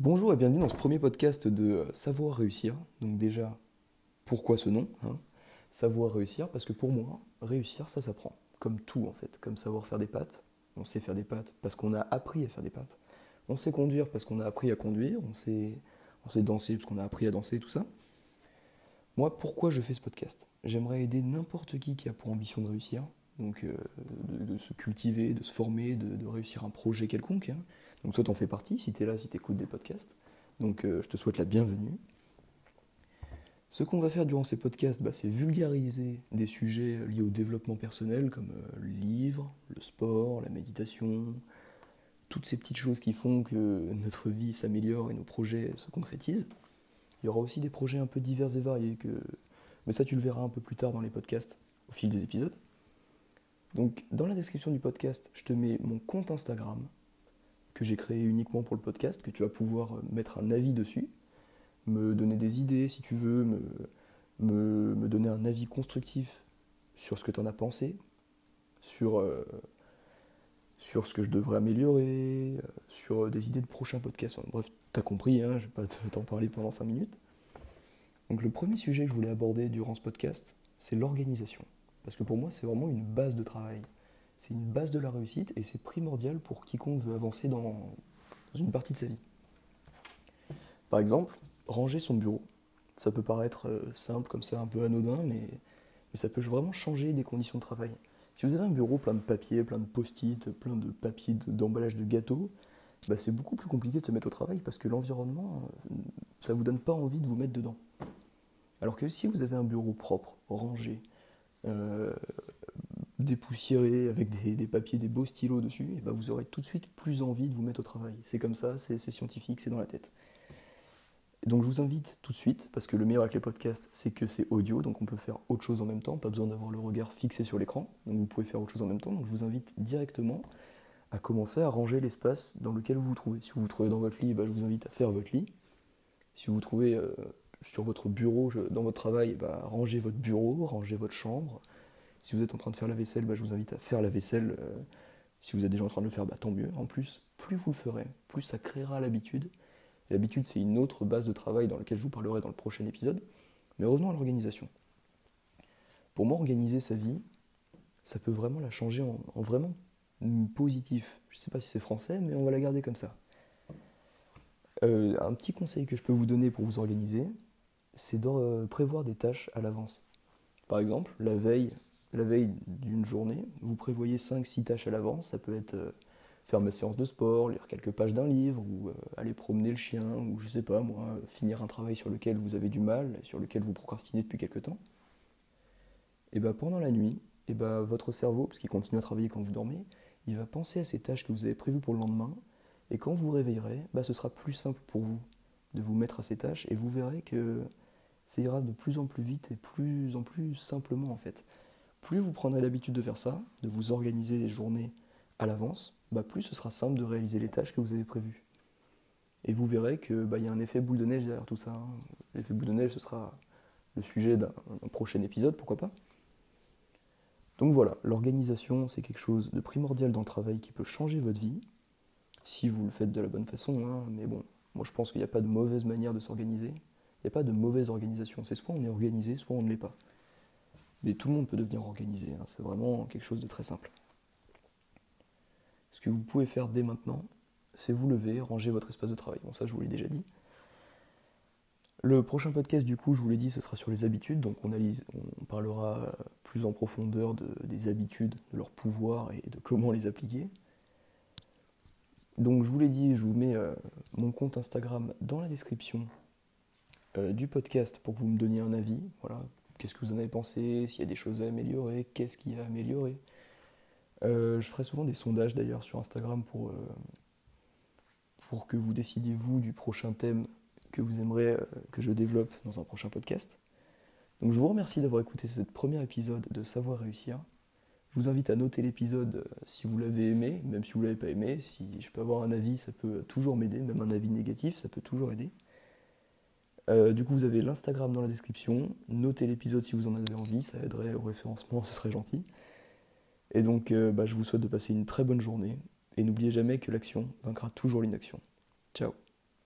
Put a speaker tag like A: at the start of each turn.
A: Bonjour et bienvenue dans ce premier podcast de Savoir réussir. Donc déjà, pourquoi ce nom hein? Savoir réussir, parce que pour moi, réussir, ça s'apprend. Comme tout en fait, comme savoir faire des pâtes. On sait faire des pâtes parce qu'on a appris à faire des pâtes. On sait conduire parce qu'on a appris à conduire. On sait, on sait danser parce qu'on a appris à danser, tout ça. Moi, pourquoi je fais ce podcast? J'aimerais aider n'importe qui qui a pour ambition de réussir, donc euh, de, se cultiver, de se former, de, réussir un projet quelconque. Hein. Donc toi, t'en fais partie, si tu es là, si tu écoutes des podcasts. Donc euh, je te souhaite la bienvenue. Ce qu'on va faire durant ces podcasts, bah, c'est vulgariser des sujets liés au développement personnel, comme euh, le livre, le sport, la méditation, toutes ces petites choses qui font que notre vie s'améliore et nos projets se concrétisent. Il y aura aussi des projets un peu divers et variés, que... mais ça tu le verras un peu plus tard dans les podcasts, au fil des épisodes. Donc dans la description du podcast, je te mets mon compte Instagram, que j'ai créé uniquement pour le podcast, que tu vas pouvoir mettre un avis dessus, me donner des idées si tu veux, me, donner un avis constructif sur ce que tu en as pensé, sur, euh, sur ce que je devrais améliorer, euh, sur des idées de prochains podcasts. Bref, tu as compris, hein, je vais pas t'en parler pendant 5 minutes. Donc le premier sujet que je voulais aborder durant ce podcast, c'est l'organisation. Parce que pour moi, c'est vraiment une base de travail. C'est une base de la réussite et c'est primordial pour quiconque veut avancer dans, une partie de sa vie. Par exemple, ranger son bureau. Ça peut paraître euh, simple comme ça, un peu anodin, mais, ça peut vraiment changer des conditions de travail. Si vous avez un bureau plein de papiers, plein de post-it, plein de papiers d'emballage de gâteaux, bah c'est beaucoup plus compliqué de se mettre au travail parce que l'environnement, euh, ça ne vous donne pas envie de vous mettre dedans. Alors que si vous avez un bureau propre, rangé, euh, dépoussiéré avec des, papiers, des beaux stylos dessus, et bah vous aurez tout de suite plus envie de vous mettre au travail. C'est comme ça, c'est scientifique, c'est dans la tête. donc je vous invite tout de suite, parce que le meilleur avec les podcasts, c'est que c'est audio, donc on peut faire autre chose en même temps, pas besoin d'avoir le regard fixé sur l'écran, donc vous pouvez faire autre chose en même temps. Donc je vous invite directement à commencer à ranger l'espace dans lequel vous vous trouvez. Si vous vous trouvez dans votre lit, bah, je vous invite à faire votre lit. Si vous vous trouvez euh, sur votre bureau, dans votre travail, bah, rangez votre bureau, rangez votre chambre, si vous êtes en train de faire la vaisselle, bah, je vous invite à faire la vaisselle. Euh, si vous êtes déjà en train de le faire, bah, tant mieux. En plus, plus vous le ferez, plus ça créera l'habitude. L'habitude, c'est une autre base de travail dans laquelle je vous parlerai dans le prochain épisode. Mais revenons à l'organisation. Pour moi, organiser sa vie, ça peut vraiment la changer en, vraiment positif. Je ne sais pas si c'est français, mais on va la garder comme ça. Euh, un petit conseil que je peux vous donner pour vous organiser, c'est de euh, prévoir des tâches à l'avance. Par exemple, la veille, la veille d'une journée, vous prévoyez 5-6 tâches à l'avance. Ça peut être euh, faire ma séance de sport, lire quelques pages d'un livre, ou euh, aller promener le chien, ou je sais pas moi, finir un travail sur lequel vous avez du mal, sur lequel vous procrastinez depuis quelques temps. Et bien pendant la nuit, et ben votre cerveau, parce qu'il continue à travailler quand vous dormez, il va penser à ces tâches que vous avez prévues pour le lendemain, et quand vous réveillerez, bah, ce sera plus simple pour vous de vous mettre à ces tâches, et vous verrez que ça ira de plus en plus vite et plus en plus simplement en fait plus vous prendrez l'habitude de faire ça, de vous organiser les journées à l'avance, bah plus ce sera simple de réaliser les tâches que vous avez prévues. Et vous verrez qu'il bah, y a un effet boule de neige derrière tout ça. Hein. L'effet boule de neige, ce sera le sujet d'un prochain épisode, pourquoi pas. Donc voilà, l'organisation, c'est quelque chose de primordial dans le travail qui peut changer votre vie, si vous le faites de la bonne façon. Hein. Mais bon, moi je pense qu'il n'y a pas de mauvaise manière de s'organiser. Pas de mauvaise organisation. C'est soit on est organisé, soit on ne l'est pas. Mais tout le monde peut devenir organisé, hein. c'est vraiment quelque chose de très simple. Ce que vous pouvez faire dès maintenant, c'est vous lever, ranger votre espace de travail. Bon, ça, je vous l'ai déjà dit. Le prochain podcast, du coup, je vous l'ai dit, ce sera sur les habitudes. Donc, on, on parlera plus en profondeur des habitudes, de leur pouvoir et de comment les appliquer. Donc, je vous l'ai dit, je vous mets euh, mon compte Instagram dans la description euh, du podcast pour que vous me donniez un avis. Voilà, qu'est-ce que vous en avez pensé, s'il y a des choses à améliorer, qu'est-ce qu'il y a à améliorer? Euh, je ferai souvent des sondages d'ailleurs sur Instagram pour, euh, pour que vous décidiez vous du prochain thème que vous aimeriez que je développe dans un prochain podcast. Donc je vous remercie d'avoir écouté ce premier épisode de Savoir réussir. Je vous invite à noter l'épisode si vous l'avez aimé, même si vous ne l'avez pas aimé. Si je peux avoir un avis, ça peut toujours m'aider, même un avis négatif, ça peut toujours aider. Euh, du coup, vous avez l'Instagram dans la description. Notez l'épisode si vous en avez envie, ça aiderait au référencement, ce serait gentil. Et donc, euh, bah, je vous souhaite de passer une très bonne journée. Et n'oubliez jamais que l'action vaincra toujours l'inaction. Ciao